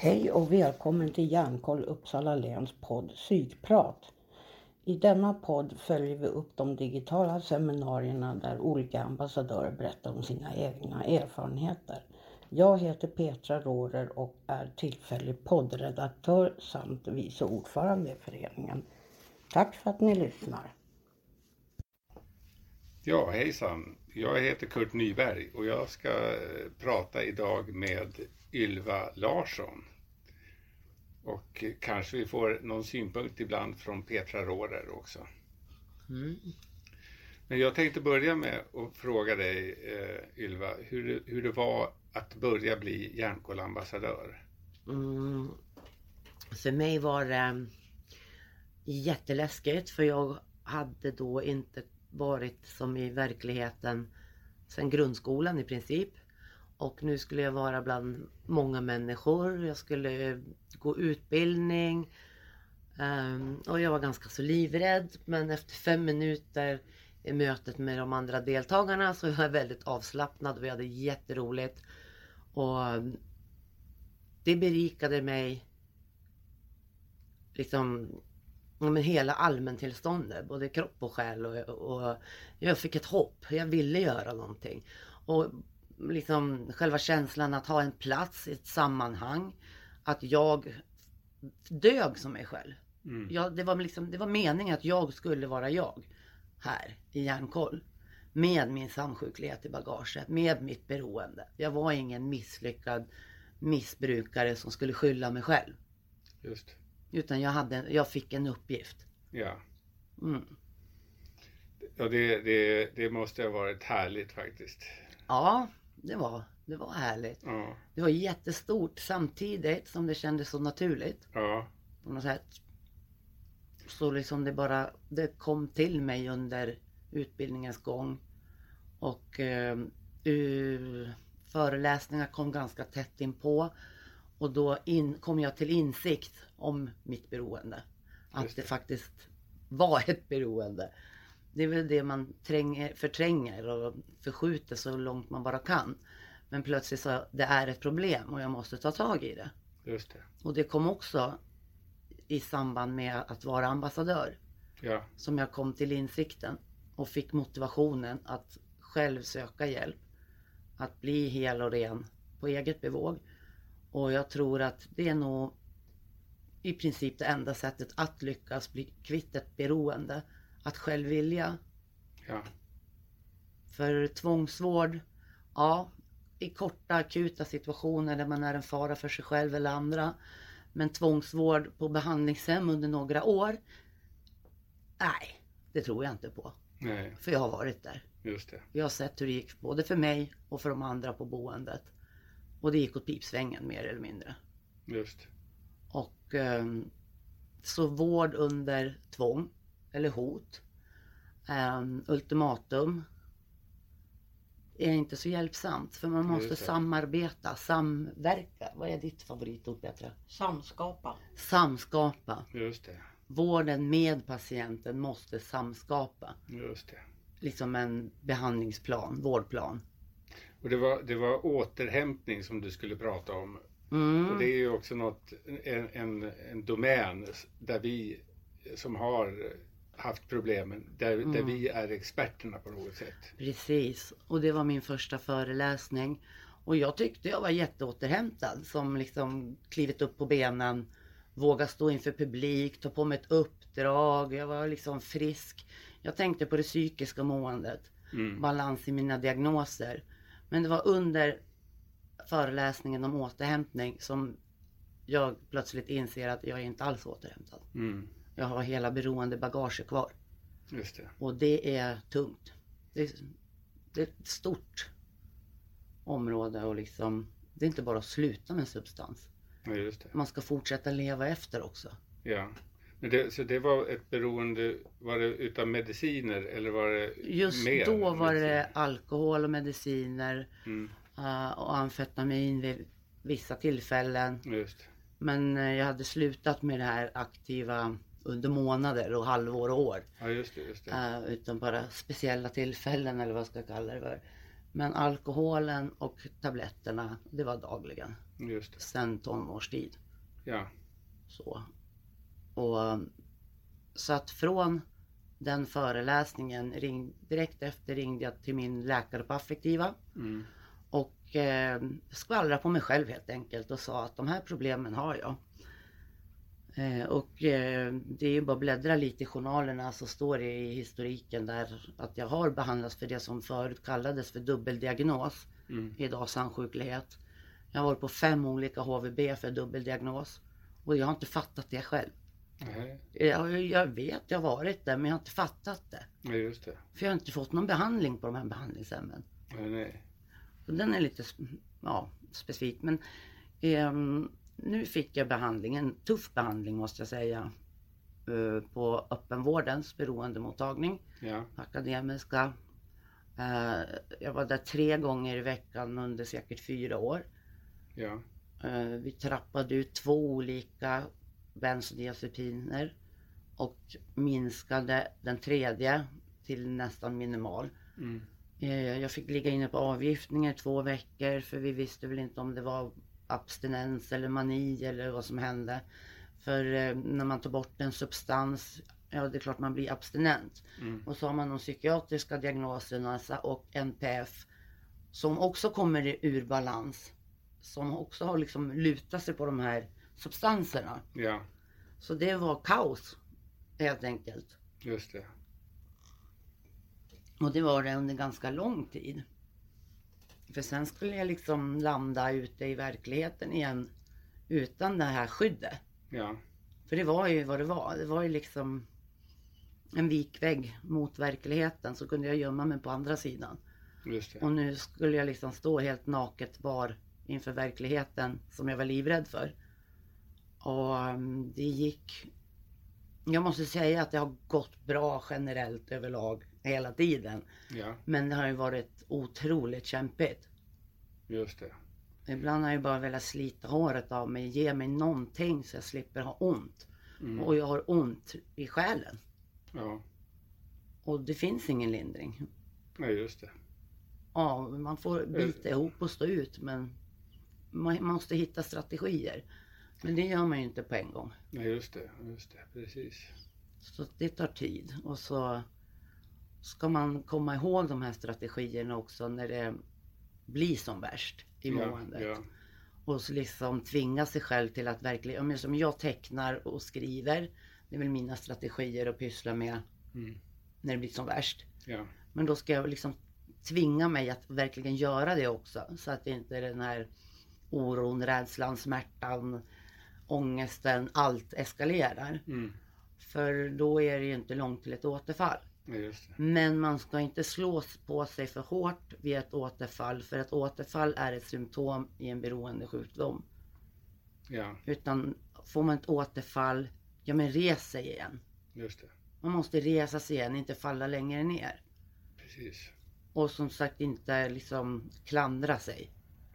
Hej och välkommen till Hjärnkoll Uppsala läns podd Psykprat. I denna podd följer vi upp de digitala seminarierna där olika ambassadörer berättar om sina egna erfarenheter. Jag heter Petra Rårer och är tillfällig poddredaktör samt vice ordförande i föreningen. Tack för att ni lyssnar. Ja, hejsan. Jag heter Kurt Nyberg och jag ska eh, prata idag med Ylva Larsson. Och kanske vi får någon synpunkt ibland från Petra Råder också. Mm. Men jag tänkte börja med att fråga dig eh, Ylva, hur, hur det var att börja bli Hjärnkollambassadör? Mm. För mig var det jätteläskigt för jag hade då inte varit som i verkligheten sedan grundskolan i princip. Och nu skulle jag vara bland många människor. Jag skulle gå utbildning. Um, och jag var ganska så livrädd. Men efter fem minuter i mötet med de andra deltagarna så var jag väldigt avslappnad och vi hade jätteroligt. Och det berikade mig liksom ja, men hela allmäntillståndet, både kropp och själ. Och, och, jag fick ett hopp. Jag ville göra någonting. Och liksom själva känslan att ha en plats i ett sammanhang. Att jag dög som mig själv. Mm. Jag, det, var liksom, det var meningen att jag skulle vara jag här i Järnkoll. Med min samsjuklighet i bagaget, med mitt beroende. Jag var ingen misslyckad missbrukare som skulle skylla mig själv. Just. Utan jag, hade, jag fick en uppgift. Ja. Mm. Ja, det, det, det måste ha varit härligt faktiskt. Ja, det var, det var härligt. Ja. Det var jättestort samtidigt som det kändes så naturligt. Ja. På något sätt. Så liksom det bara, det kom till mig under utbildningens gång. Och eh, föreläsningar kom ganska tätt inpå. Och då in, kom jag till insikt om mitt beroende. Att det. det. faktiskt var ett beroende. Det är väl det man tränger, förtränger och förskjuter så långt man bara kan. Men plötsligt så det är ett problem och jag måste ta tag i det. Just det. Och det kom också i samband med att vara ambassadör. Ja. Som jag kom till insikten och fick motivationen att själv söka hjälp. Att bli hel och ren på eget bevåg. Och jag tror att det är nog i princip det enda sättet att lyckas bli kvitt ett beroende. Att själv vilja. Ja. För tvångsvård, ja, i korta akuta situationer där man är en fara för sig själv eller andra. Men tvångsvård på behandlingshem under några år, nej, det tror jag inte på. Nej. För jag har varit där. Just det. Jag har sett hur det gick både för mig och för de andra på boendet. Och det gick åt pipsvängen mer eller mindre. Just. Och um, så vård under tvång eller hot. Um, ultimatum är inte så hjälpsamt. För man måste samarbeta, samverka. Vad är ditt favoritord Petra? Samskapa. Samskapa. Just det. Vården med patienten måste samskapa. Just det. Liksom en behandlingsplan, vårdplan. Och det var, det var återhämtning som du skulle prata om. Mm. Och det är ju också något, en, en, en domän där vi som har haft problemen, där, mm. där vi är experterna på något sätt. Precis, och det var min första föreläsning. Och jag tyckte jag var jätteåterhämtad som liksom klivit upp på benen, våga stå inför publik, ta på mig ett uppdrag, jag var liksom frisk. Jag tänkte på det psykiska måendet, mm. balans i mina diagnoser. Men det var under föreläsningen om återhämtning som jag plötsligt inser att jag är inte alls återhämtad. Mm. Jag har hela beroende bagage kvar. Just det. Och det är tungt. Det är, det är ett stort område och liksom det är inte bara att sluta med substans. Ja. Man ska fortsätta leva efter också. Ja. Men det, så det var ett beroende, var det utav mediciner eller var det Just mer då var mediciner? det alkohol och mediciner mm. uh, och amfetamin vid vissa tillfällen. Just. Men uh, jag hade slutat med det här aktiva under månader och halvår och år. Ja, just det, just det. Uh, utan bara speciella tillfällen eller vad ska jag kalla det för. Men alkoholen och tabletterna, det var dagligen. Just det. sen tonårstid. Ja. Så. Och, um, så att från den föreläsningen, ring, direkt efter ringde jag till min läkare på affektiva Mm. och eh, skvallrade på mig själv helt enkelt och sa att de här problemen har jag. Eh, och eh, det är ju bara att bläddra lite i journalerna så står det i historiken där att jag har behandlats för det som förut kallades för dubbeldiagnos. Mm. Idag sannsjuklighet. Jag har varit på fem olika HVB för dubbeldiagnos. Och jag har inte fattat det själv. Nej. Jag, jag vet, jag har varit där men jag har inte fattat det. Ja, just det. För jag har inte fått någon behandling på de här behandlingshemmen. Nej, nej. Så den är lite ja, specifik. Men ehm, nu fick jag behandling, en tuff behandling måste jag säga. eh, på öppenvårdens beroendemottagning, Ja. akademiska. Eh, jag var där tre gånger i veckan under säkert fyra år. Ja. Eh, Vi trappade ut två olika bensodiazepiner och minskade den tredje till nästan minimal. Mm. Jag fick ligga inne på avgiftning i två veckor för vi visste väl inte om det var abstinens eller mani eller vad som hände. För eh, när man tar bort en substans, ja det är klart man blir abstinent. Mm. Och så har man de psykiatriska diagnoserna och NPF som också kommer ur balans. Som också har liksom lutat sig på de här substanserna. Ja. Så det var kaos helt enkelt. Just det. Och det var det under ganska lång tid. För sen skulle jag liksom landa ute i verkligheten igen utan det här skyddet. Ja. För det var ju vad det var. Det var ju liksom en vikvägg mot verkligheten så kunde jag gömma mig på andra sidan. Och nu skulle jag liksom stå helt naket var inför verkligheten som jag var livrädd för. Och um, det gick... Jag måste säga att det har gått bra generellt överlag hela tiden. Ja. Men det har ju varit otroligt kämpigt. Just det. Ibland har jag bara velat slita håret av mig, ge mig någonting så jag slipper ha ont. Mm. Och jag har ont i själen. Ja. Och det finns ingen lindring. Nej, just det. Ja, man får bita ihop och stå ut men man måste hitta strategier. Men det gör man ju inte på en gång. Nej, just det. Just det. Precis. Så det tar tid. Och så ska man komma ihåg de här strategierna också när det blir som värst i Ja. måendet. Ja. Och så liksom tvinga sig själv till att verkligen, ja, som jag tecknar och skriver. Det är väl mina strategier att pyssla med Mm. när det blir som värst. Ja. Men då ska jag liksom tvinga mig att verkligen göra det också. Så att det inte är den här oron, rädslan, smärtan, ångesten, allt eskalerar. Mm. För då är det ju inte långt till ett återfall. Men man ska inte slå på sig för hårt vid ett återfall. För ett återfall är ett symptom i en beroendesjukdom. Ja. Utan får man ett återfall, ja men res sig igen. Just det. Man måste resa sig igen, inte falla längre ner. Precis. Och som sagt inte liksom klandra sig.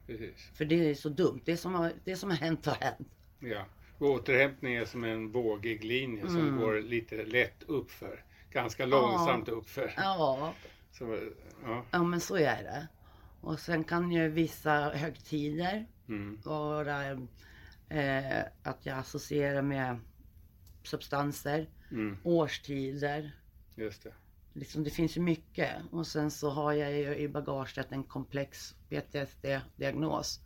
Precis. För det är så dumt. Det som har, det som har hänt har hänt. Ja. Och återhämtning är som en vågig linje som Mm. går lite lätt uppför. Ganska långsamt uppför. Ja, Så, ja. ja men så är det. Och sen kan ju vissa högtider Mm. vara eh, att jag associerar med substanser, Mm. årstider. Just det. Liksom, det finns ju mycket. Och sen så har jag ju i bagaget en komplex PTSD-diagnos.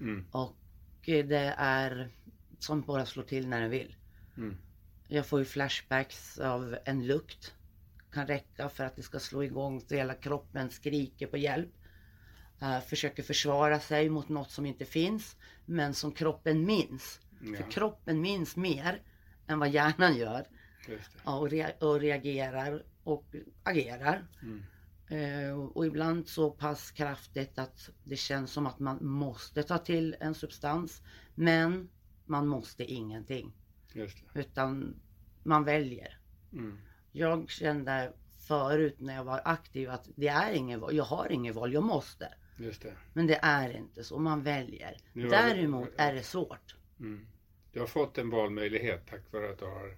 Mm. Och det är som bara slår till när den vill. Mm. Jag får ju flashbacks av en lukt. Kan räcka för att det ska slå igång så hela kroppen skriker på hjälp. Eh, försöker försvara sig mot något som inte finns. Men som kroppen minns. Ja. För kroppen minns mer än vad hjärnan gör. Ja, och, rea- och reagerar och agerar. Mm. Eh, och ibland så pass kraftigt att det känns som att man måste ta till en substans. Men man måste ingenting. Det. Utan man väljer. Mm. Jag kände förut när jag var aktiv att det är ingen val. Jag har ingen val, jag måste. Just det. Men det är inte så, man väljer. Nu Däremot är det svårt. Mm. Du har fått en valmöjlighet tack vare att du har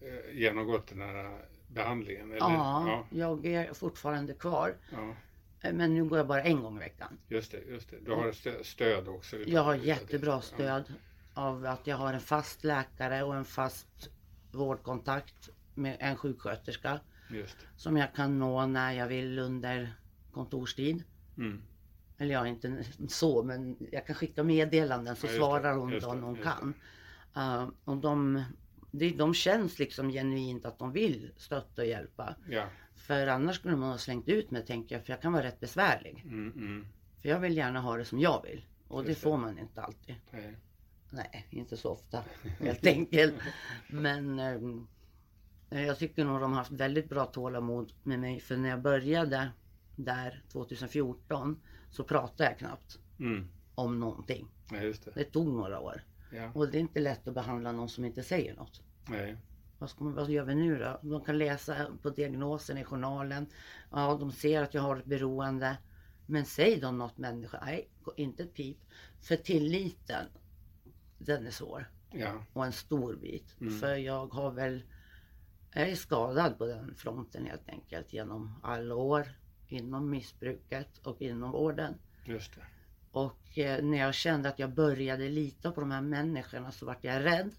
eh, genomgått den här behandlingen? Eller? Ja, Ja. jag är fortfarande kvar. ja. Eh, Men nu går jag bara en gång i veckan. Just det, just det. Du har stö- stöd också. Jag har jättebra stöd av att jag har en fast läkare och en fast vårdkontakt med en sjuksköterska just som jag kan nå när jag vill under kontorstid. Mm. Eller ja, inte så, men jag kan skicka meddelanden så Ja, svarar hon då när hon kan. Uh, och de, de, de känns liksom genuint att de vill stötta och hjälpa. Ja. För annars skulle man ha slängt ut mig tänker jag, för jag kan vara rätt besvärlig. Mm, mm. För jag vill gärna ha det som jag vill. Och det det. får man inte alltid. Nej. Nej, inte så ofta helt enkelt. Men ehm, jag tycker nog de har haft väldigt bra tålamod med mig. För när jag började där 2014 så pratade jag knappt Mm. om någonting. Ja, det. Det tog några år. Ja. Och det är inte lätt att behandla någon som inte säger något. Nej. Vad, ska vad gör vi nu då? De kan läsa på diagnosen i journalen. Ja, de ser att jag har ett beroende. Men säg då något människa. Nej, inte ett pip. För tilliten, den är svår. Ja. och en stor bit. Mm. För jag har väl, jag är skadad på den fronten helt enkelt genom alla år inom missbruket och inom vården. Just det. Och eh, när jag kände att jag började lita på de här människorna så vart jag rädd.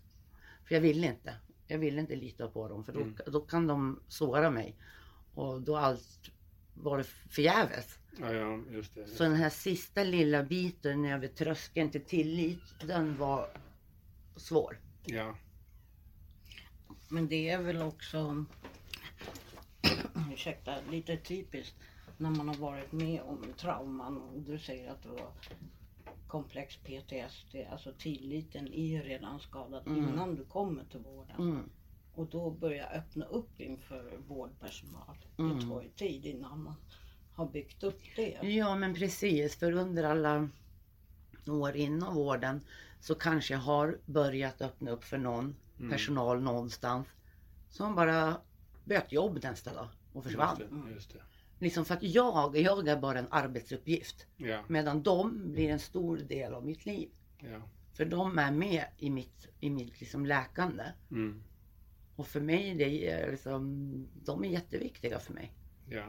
För jag ville inte. Jag ville inte lita på dem för då, Mm. då kan de såra mig. Och då allt var det förgäves. Ja, ja, just det. Så den här sista lilla biten över tröskeln till tillit, den var svår. Ja. Men det är väl också, ursäkta, lite typiskt när man har varit med om trauman och du säger att det var komplex PTSD, alltså tilliten är ju redan skadad Mm. innan du kommer till vården. Mm. Och då börja öppna upp inför vårdpersonal. Mm. Det tar ju tid innan man har byggt upp det. Ja men precis, för under alla år inom vården så kanske jag har börjat öppna upp för någon Mm. personal någonstans som bara bytte jobb nästa dag och försvann. Just det. Just det. Liksom för att jag, jag är bara en arbetsuppgift Ja. medan de blir en stor del av mitt liv. Ja. För de är med i mitt, i mitt liksom läkande. Mm. Och för mig, det är liksom, de är jätteviktiga för mig. Ja.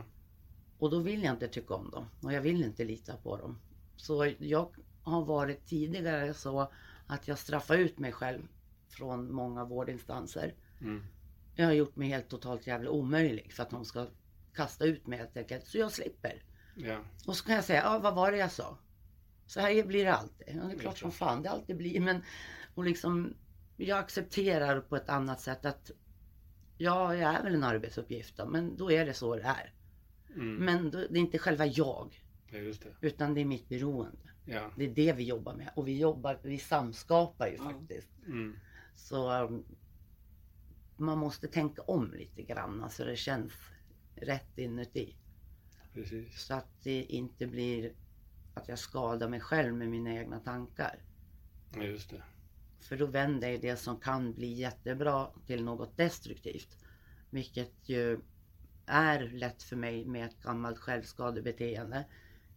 Och då vill jag inte tycka om dem och jag vill inte lita på dem. Så jag har varit tidigare så att jag straffar ut mig själv från många vårdinstanser. Mm. Jag har gjort mig helt totalt jävla omöjlig för att de ska kasta ut mig helt enkelt. Så jag slipper. Ja. Och så kan jag säga, ja vad var det jag sa? Så här blir det alltid. Ja, det är klart som fan det alltid blir. Men och liksom, jag accepterar på ett annat sätt att ja, jag är väl en arbetsuppgift då, men då är det så det är. Mm. Men det är inte själva jag, ja, just det. utan det är mitt beroende. Ja. Det är det vi jobbar med. Och vi jobbar, vi samskapar ju Ja. faktiskt. Mm. Så um, man måste tänka om lite grann så det känns rätt inuti. Precis. Så att det inte blir att jag skadar mig själv med mina egna tankar. Ja, just det. För då vänder jag det som kan bli jättebra till något destruktivt. Vilket ju är lätt för mig med ett gammalt självskadebeteende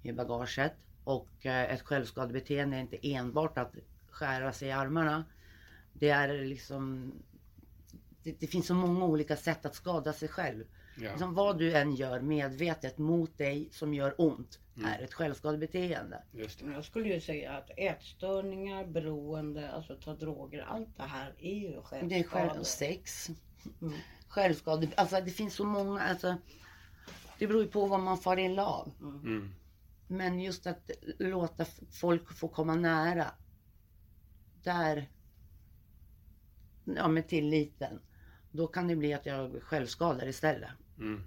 i bagaget. Och eh, ett självskadebeteende är inte enbart att skära sig i armarna. Det är liksom... Det, det finns så många olika sätt att skada sig själv. Ja. Liksom vad du än gör medvetet mot dig som gör ont Mm. är ett självskadebeteende. Just det. Men Jag skulle ju säga att ätstörningar, beroende, alltså ta droger, allt det här är ju Det är själv, sex, Mm. Självskade. Alltså det finns så många. Alltså, det beror ju på vad man far illa av. Mm. Men just att låta folk få komma nära. Där. Ja med tilliten. Då kan det bli att jag självskadar istället. Mm.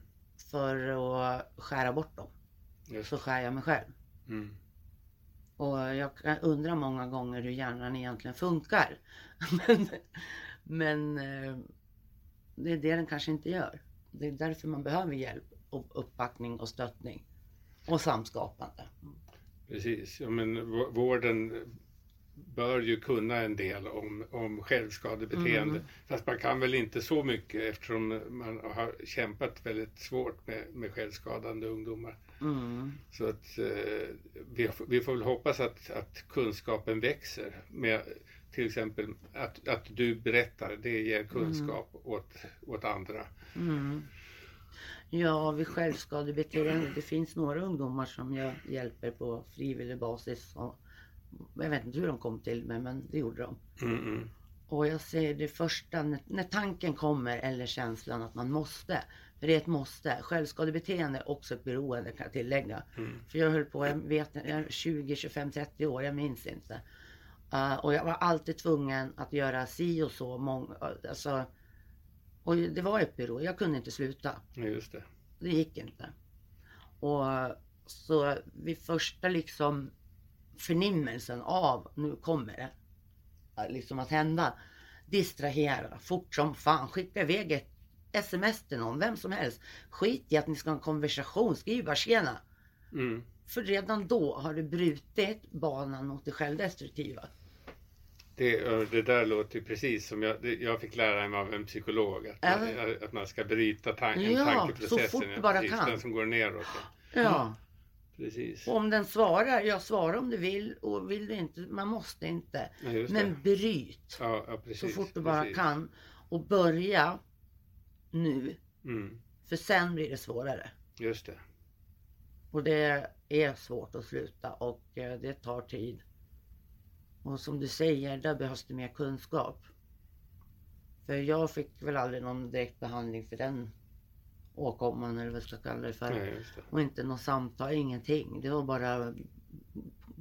För att skära bort dem. Just Så skär jag mig själv. Mm. Och jag kan undra många gånger hur hjärnan egentligen funkar. men men eh, det är det den kanske inte gör. Det är därför man behöver hjälp och uppbackning och stöttning. Och samskapande. Precis. Ja, men vå- vården bör ju kunna en del om, om självskadebeteende. Mm. Fast man kan väl inte så mycket eftersom man har kämpat väldigt svårt med, med självskadande ungdomar. Mm. Så att eh, vi, vi får väl hoppas att, att kunskapen växer. Med, till exempel att, att du berättar, det ger kunskap åt, åt andra. Mm. Ja, vid självskadebeteende. Det finns några ungdomar som jag hjälper på frivillig basis. Och jag vet inte hur de kom till mig, men det gjorde de. Mm, mm. Och jag säger det första, när, när tanken kommer eller känslan att man måste. För det är ett måste. Självskadebeteende är också ett beroende kan jag tillägga. Mm. För jag höll på, jag vet jag är 20, 25, 30 år, jag minns inte. Uh, och jag var alltid tvungen att göra si och så. Mång, alltså, och det var ett beroende, jag kunde inte sluta. Just det. Det gick inte. Och så vid första liksom förnimmelsen av nu kommer det liksom att hända. Distrahera fort som fan. Skicka iväg ett sms till någon, vem som helst. Skit i att ni ska ha en konversation. Skriv bara tjena. Mm. För redan då har du brutit banan mot det självdestruktiva. Det, det där låter ju precis som jag, det, jag fick lära mig av en psykolog. Att, man, att man ska bryta tan- Ja, tankeprocessen. så fort du bara precis, kan. Den som går neråt. Ja. Ja. Precis. Och om den svarar, ja svara om du vill och vill du inte, man måste inte. Ja, Men bryt Ja, ja, precis. så fort du bara precis. kan. Och börja nu. Mm. För sen blir det svårare. Just det. Och det är svårt att sluta och eh, det tar tid. Och som du säger, där behövs det mer kunskap. För jag fick väl aldrig någon direkt behandling för den åkomman eller vad jag ska kalla det för. Just det. Och inte något samtal, ingenting. Det var bara,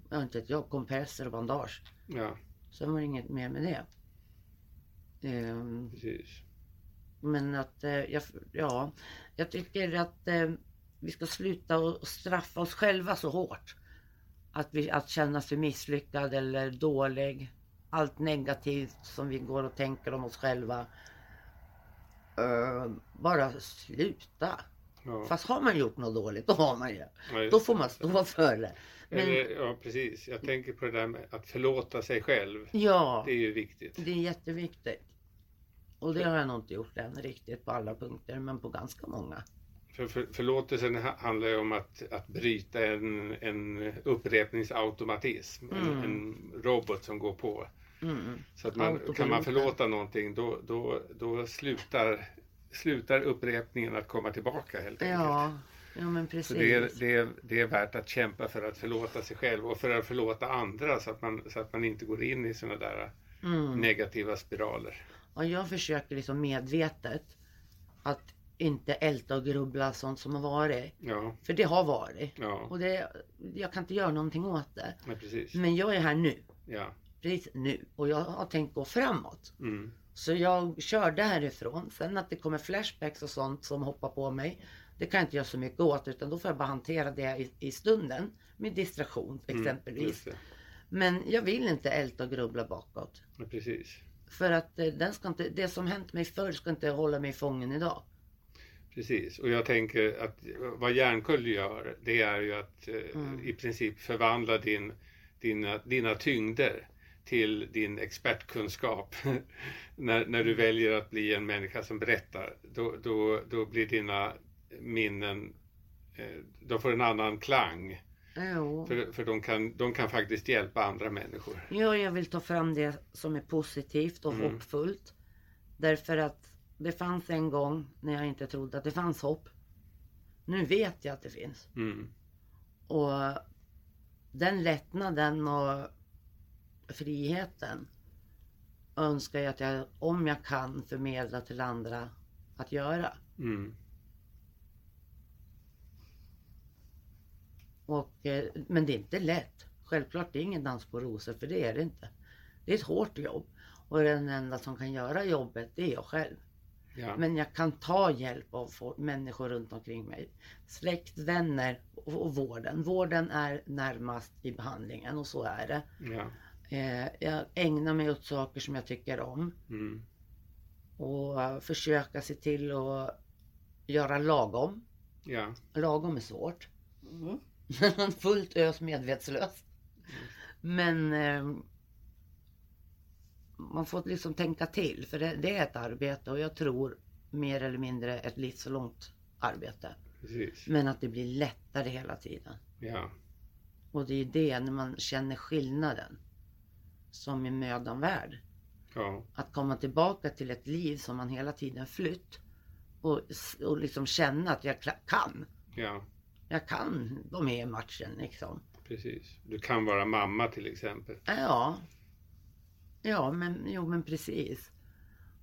jag inte jag, kompresser och bandage. Ja, Sen var det inget mer med det. Ehm, precis. Men att, eh, jag, ja, jag tycker att eh, vi ska sluta och straffa oss själva så hårt. Att, vi, att känna sig misslyckad eller dålig. Allt negativt som vi går och tänker om oss själva. Eh, bara sluta. Ja. Fast har man gjort något dåligt, då har man ju. Ja, Då får man stå för det. Men ja, precis. Jag tänker på det där med att förlåta sig själv. ja, Det är ju viktigt. det är jätteviktigt. Och det har jag nog inte gjort än riktigt på alla punkter, men på ganska många. För, för, förlåtelsen ha- handlar ju om att, att bryta en, en upprepningsautomatism. En, Mm. en robot som går på. Mm. Så att man, kan man förlåta någonting då, då, då slutar, slutar upprepningen att komma tillbaka helt enkelt. Ja, ja men precis. Så det är, det, är, det är värt att kämpa för att förlåta sig själv och för att förlåta andra så att man, så att man inte går in i sådana där Mm. negativa spiraler. Och jag försöker liksom medvetet att inte älta och grubbla sånt som har varit. Ja, För det har varit. ja, Och det, jag kan inte göra någonting åt det. Men jag är här nu. Ja, Precis nu. Och jag har tänkt gå framåt. mm, Så jag körde härifrån. Sen att det kommer flashbacks och sånt som hoppar på mig. Det kan jag inte göra så mycket åt utan då får jag bara hantera det i, i stunden. Med distraktion mm, exempelvis. det. Men jag vill inte älta och grubbla bakåt. För att eh, den ska inte, det som hänt mig förr ska inte hålla mig fången idag. Precis, och jag tänker att vad Järnkull gör det är ju att eh, Mm. i princip förvandla din, dina, dina tyngder till din expertkunskap. när, när du väljer att bli en människa som berättar, då, då, då blir dina minnen, eh, de får en annan klang. För, för de, kan, de kan faktiskt hjälpa andra människor. Ja, jag vill ta fram det som är positivt och Mm. hoppfullt. Därför att det fanns en gång när jag inte trodde att det fanns hopp. Nu vet jag att det finns. Mm. Och den lättnaden och friheten önskar jag att jag, om jag kan, förmedla till andra att göra. Mm. Och, eh, men det är inte lätt. Självklart, det är ingen dans på rosor, för det är det inte. Det är ett hårt jobb. Och den enda som kan göra jobbet, det är jag själv. Ja. Men jag kan ta hjälp av människor runt omkring mig. Släkt, vänner och, och vården. Vården är närmast i behandlingen och så är det. ja. Eh, jag ägnar mig åt saker som jag tycker om. Mm. Och försöka se till att göra lagom. ja. Lagom är svårt. Fullt ös medvetslös. Men eh, man får liksom tänka till för det, det är ett arbete och jag tror mer eller mindre ett livslångt arbete. Precis. Men att det blir lättare hela tiden. Ja. Och det är det när man känner skillnaden som är mödan värd. Ja. Att komma tillbaka till ett liv som man hela tiden flytt och, och liksom känna att jag kan. Ja, Jag kan vara med i matchen liksom. precis. Du kan vara mamma till exempel. Ja. Ja, men, jo, men precis.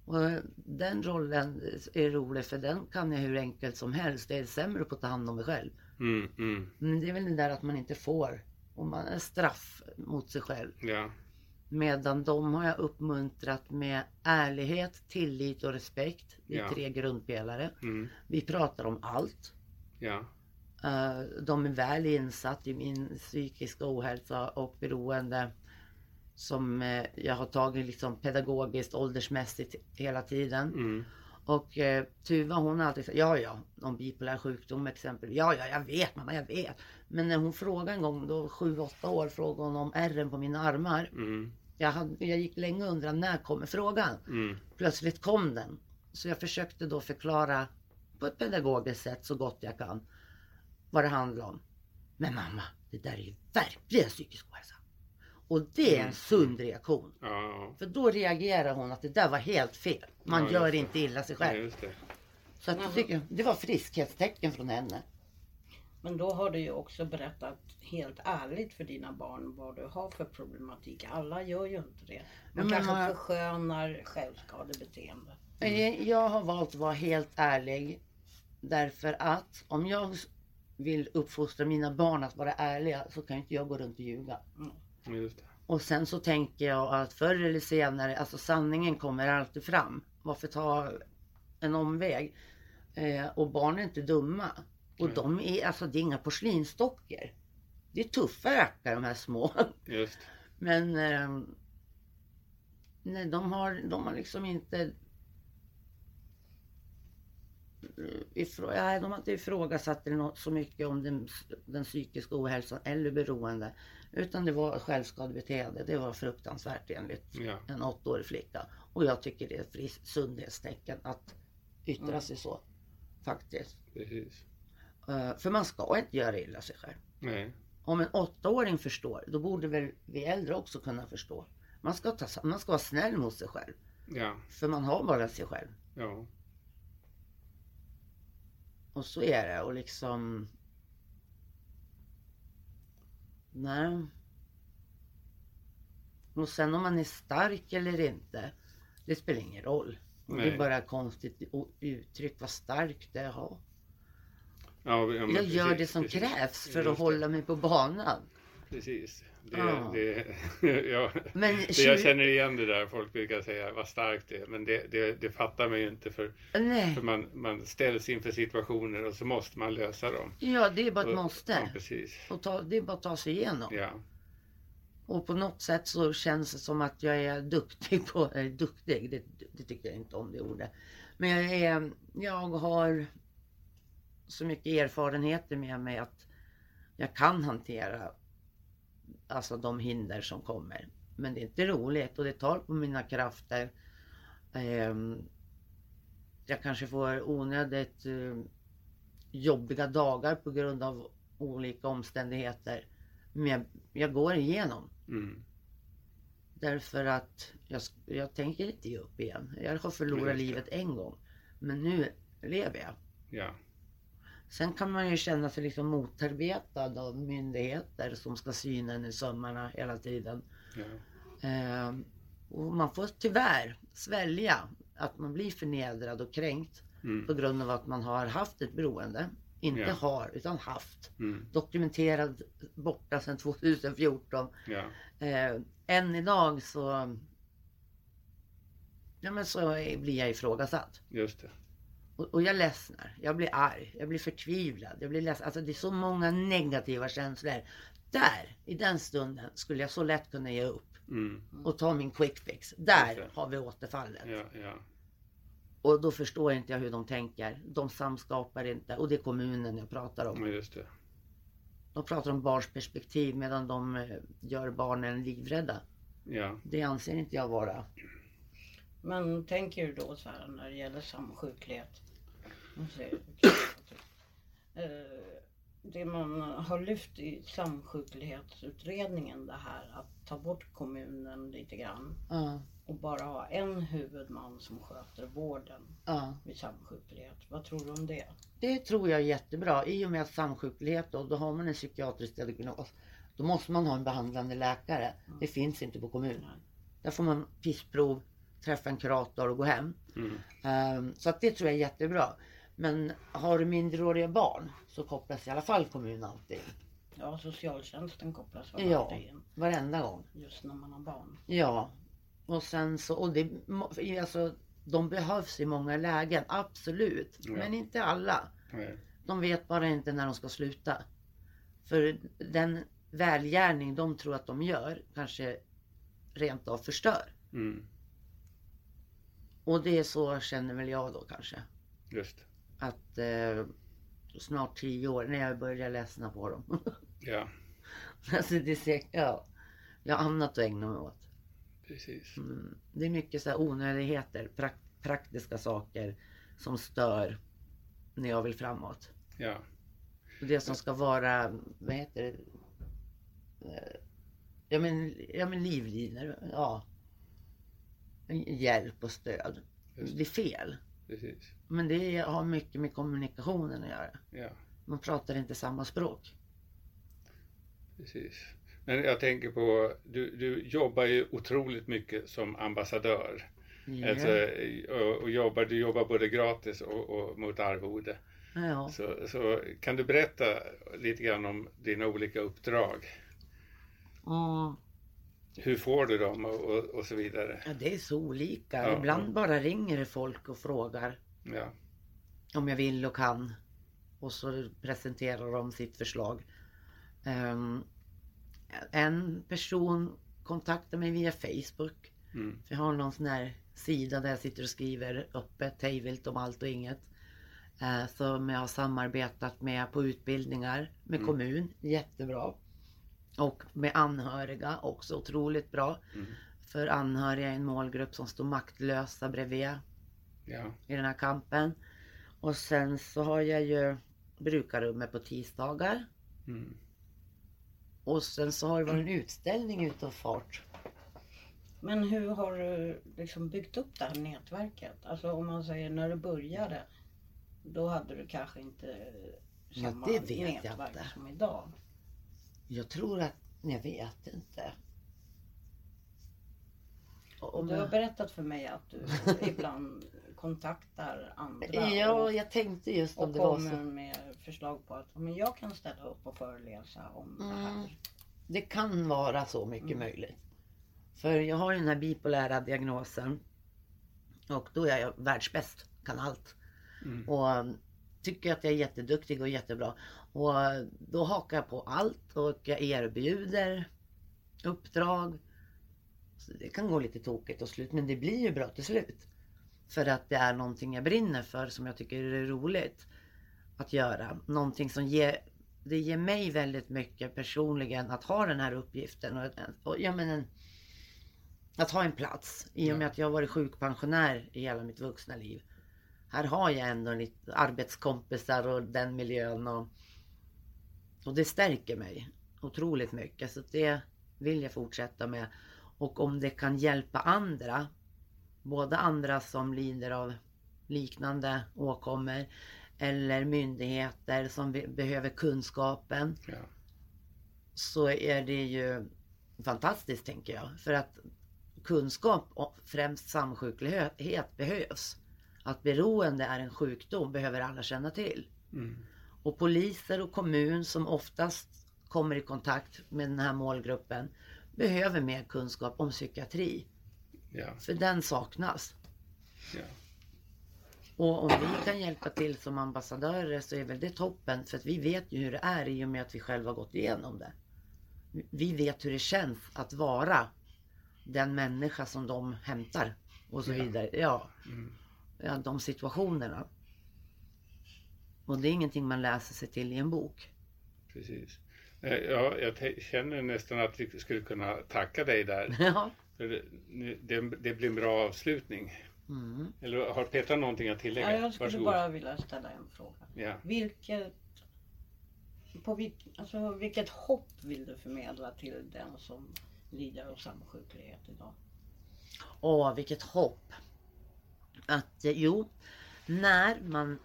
Och den rollen är rolig för den kan jag hur enkelt som helst. Det är sämre på att ta hand om mig själv. Mm, mm, Men det är väl det där att man inte får. Och man är straff mot sig själv. ja, Medan de har jag uppmuntrat med ärlighet, tillit och respekt. Det är Ja. tre grundpelare. mm, Vi pratar om allt. ja, Eh, De är väl insatt i min psykiska ohälsa och beroende som eh, jag har tagit liksom pedagogiskt åldersmässigt hela tiden. mm, Och eh, Tuva hon har alltid sagt ja ja, om bipolär sjukdom exempel. Ja ja, jag vet mamma, jag vet. Men när hon frågade en gång, då sju, åtta år, frågade hon om ärren på mina armar. mm, Jag, hade, jag gick länge och undrade när kommer frågan? mm, Plötsligt kom den. Så jag försökte då förklara på ett pedagogiskt sätt så gott jag kan vad det handlar om. Men mamma, det där är ju verkligen psykisk ohälsa. Och det är en Mm. sund reaktion. ja, ja. För då reagerar hon att det där var helt fel. Man Ja, gör inte illa sig själv. Så att jag tycker, det var friskhetstecken från henne. Men då har du ju också berättat helt ärligt för dina barn vad du har för problematik. Alla gör ju inte det. Man men kanske man- förskönar självskadebeteende. Eh, Jag har valt att vara helt ärlig. Därför att om jag vill uppfostra mina barn att vara ärliga så kan inte jag gå runt och ljuga. Det. Och sen så tänker jag att förr eller senare, alltså sanningen kommer alltid fram. Varför ta en omväg? Eh, och barn är inte dumma. Och de är, alltså det är inga porslinsdockor. Det är tuffa rackare de här små. Just. Men eh, nej, de har, de har liksom inte ifrå, nej, de har inte ifrågasatt något så mycket om den, den psykiska ohälsan eller beroende. Utan det var självskadebeteende. Det var fruktansvärt enligt Ja, en åttaårig flicka. Och jag tycker det är ett sundhetstecken att yttra Mm. sig så. Faktiskt. precis. Eh, för man ska inte göra illa sig själv. Nej, Om en åttaåring förstår, då borde väl vi äldre också kunna förstå. Man ska, ta, man ska vara snäll mot sig själv. ja, För man har bara sig själv. ja, Och så är det. Och liksom... Nej. Och sen om man är stark eller inte. Det spelar ingen roll. Och det Nej. är bara konstigt uttryck vad stark det är. Ja. Jag gör precis, det som precis. krävs för Just att hålla mig på banan. Precis. Det, Ja. det, ja, Men det, jag känner igen det där. Folk brukar säga vad starkt det är. Men det, det, det fattar man ju inte. För, för man, man ställs inför situationer och så måste man lösa dem. Ja, det är bara ett Och- måste. Ja, precis. Och ta, det är bara att ta sig igenom. Ja, Och på något sätt så känns det som att jag är duktig på, eller duktig, det, det tycker jag inte om det ordet. Men jag, är, jag har så mycket erfarenheter med mig att jag kan hantera alltså de hinder som kommer. Men det är inte roligt och det tar på mina krafter. Ehm, jag kanske får onödigt eh, jobbiga dagar på grund av olika omständigheter. Men jag, jag går igenom. mm, Därför att jag, jag tänker inte ge upp igen. Jag har förlorat livet en gång. Men nu lever jag. ja, Sen kan man ju känna sig liksom motarbetad av myndigheter som ska syna en i sömmarna hela tiden. ja, Ehm, och man får tyvärr svälja att man blir förnedrad och kränkt mm, på grund av att man har haft ett beroende. Inte Ja. har, utan haft. mm, Dokumenterad borta sedan 2014. ja, Eh, än idag så, ja, men så blir jag ifrågasatt. just det. Och, och jag ledsnar, jag blir arg, jag blir förtvivlad, jag blir ledsen. Alltså det är så många negativa känslor. Där, i den stunden, skulle jag så lätt kunna ge upp Mm, och ta min quick fix. Där har vi återfallet. ja, ja, Och då förstår inte jag hur de tänker. De samskapar inte. Och det är kommunen jag pratar om. ja, just det. De pratar om barns perspektiv medan de eh, gör barnen livrädda. Ja, Det anser inte jag vara. Men tänker du då så här när det gäller samsjuklighet? Nu ser jag- Eh, det man har lyft i samsjuklighetsutredningen det här att ta bort kommunen lite grann Ja, och bara ha en huvudman som sköter vården ja. vid samsjuklighet. Vad tror du om det? Det tror jag är jättebra. I och med att samsjuklighet då, då har man en psykiatrisk diagnos. Då måste man ha en behandlande läkare. Det finns inte på kommunen. Där får man pissprov, träffa en kurator och gå hem. Mm. Ehm, Så att det tror jag är jättebra. Men har du minderåriga barn så kopplas i alla fall kommunen alltid in. Ja, socialtjänsten kopplas väl Ja. alltid in Varenda gång. just när man har barn. Ja. Och sen så, och det, alltså, de behövs i många lägen, absolut. Ja. Men inte alla. Nej. De vet bara inte när de ska sluta. För den välgärning de tror att de gör kanske rent av förstör. Mm. Och det är så känner väl jag då kanske. Just. Att eh, snart tio år när jag börjar ledsna på dem. Ja, alltså det är säkert, ja. Jag har annat att ägna mig åt. precis. Mm. Det är mycket så här onödigheter, prak- praktiska saker som stör när jag vill framåt. Ja, Och Det som ska vara, vad heter det? Eh, Ja men, ja, men livlinor, ja. Hjälp och stöd. Just. Det är fel. precis. Men det har mycket med kommunikationen att göra. Ja, Man pratar inte samma språk. precis. Men jag tänker på, du, du jobbar ju otroligt mycket som ambassadör. Ja. Alltså, och, och jobbar, du jobbar både gratis och, och mot arvode. ja. Så, så kan du berätta lite grann om dina olika uppdrag? Mm. Hur får du dem och, och, och så vidare? ja, det är så olika. Ja, Ibland bara ringer folk och frågar Ja, om jag vill och kan. Och så presenterar de sitt förslag. Ehm, en person kontaktar mig via Facebook. mm. Jag har någon sån här sida där jag sitter och skriver öppet, hejvilt om allt och inget. Eh, som jag har samarbetat med på utbildningar med Mm. kommun, jättebra. Och med anhöriga också otroligt bra. Mm. För anhöriga är en målgrupp som står maktlösa bredvid ja, i den här kampen. Och sen så har jag ju brukarrummet på tisdagar. mm. Och sen så har det varit en utställning utav fart. Men hur har du liksom byggt upp det här nätverket? Alltså om man säger när du började, då hade du kanske inte Ja, samma det vet jag nätverk inte. som idag. Jag tror att, jag vet inte. Och Om du har berättat för mig att du ibland kontaktar andra ja, och, jag tänkte just om och det var kommer så. med förslag på att men jag kan ställa upp och föreläsa om det Mm. här. Det kan vara så mycket Mm. möjligt. För jag har ju den här bipolära diagnosen. Och då är jag världsbäst, kan allt. Mm. Och um, tycker att jag är jätteduktig och jättebra. Och uh, då hakar jag på allt och jag erbjuder uppdrag. Så det kan gå lite tokigt och slut men det blir ju bra till slut. För att det är någonting jag brinner för som jag tycker är roligt att göra. Någonting som ger, det ger mig väldigt mycket personligen att ha den här uppgiften. Och, och, ja, men en, att ha en plats. I och med att jag har varit sjukpensionär i hela mitt vuxna liv. Här har jag ändå lite arbetskompisar och den miljön. Och, och det stärker mig otroligt mycket. Så det vill jag fortsätta med. Och om det kan hjälpa andra. Både andra som lider av liknande åkommor. Eller myndigheter som be- behöver kunskapen. Ja, Så är det ju fantastiskt tänker jag. För att kunskap och främst samsjuklighet behövs. Att beroende är en sjukdom behöver alla känna till. mm. Och poliser och kommun som oftast kommer i kontakt med den här målgruppen behöver mer kunskap om psykiatri. Ja, För den saknas. ja. Och om vi kan hjälpa till som ambassadörer så är väl det toppen. För att vi vet ju hur det är i och med att vi själva gått igenom det. Vi vet hur det känns att vara den människa som de hämtar. Och så Ja. vidare. Ja, Mm. ja, de situationerna. Och det är ingenting man läser sig till i en bok. Precis. Eh, Ja, jag känner nästan att vi skulle kunna tacka dig där. Ja. Det, det, det blir en bra avslutning. Mm. Eller har Petra någonting att tillägga? Ja, jag skulle Varsågod. bara vilja ställa en fråga. Ja. Vilket på vilk, alltså, vilket hopp vill du förmedla till den som lider av samsjuklighet idag? Åh, vilket hopp! Att eh, jo, när man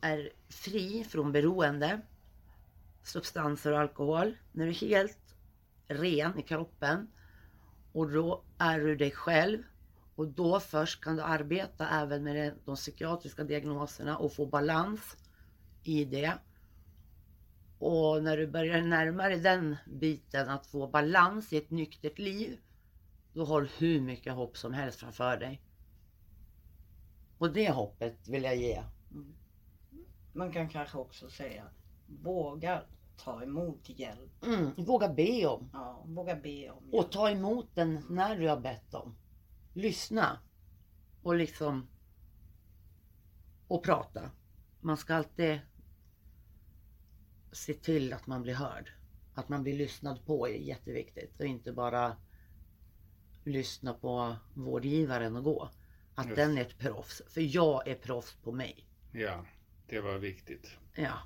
är fri från beroende, substanser och alkohol, när du är helt ren i kroppen och då är du dig själv och då först kan du arbeta även med de psykiatriska diagnoserna och få balans i det. Och när du börjar närma dig den biten att få balans i ett nyktert liv, då har du hur mycket hopp som helst framför dig. Och det hoppet vill jag ge. Mm. Man kan kanske också säga våga ta emot hjälp. Mm, våga be om. Ja, våga be om hjälp. Och ta emot den när du har bett om. Lyssna. Och liksom... Och prata. Man ska alltid se till att man blir hörd. Att man blir lyssnad på är jätteviktigt. Och inte bara lyssna på vårdgivaren och gå. Att Just. den är ett proffs. För jag är proffs på mig. Ja, det var viktigt. Ja.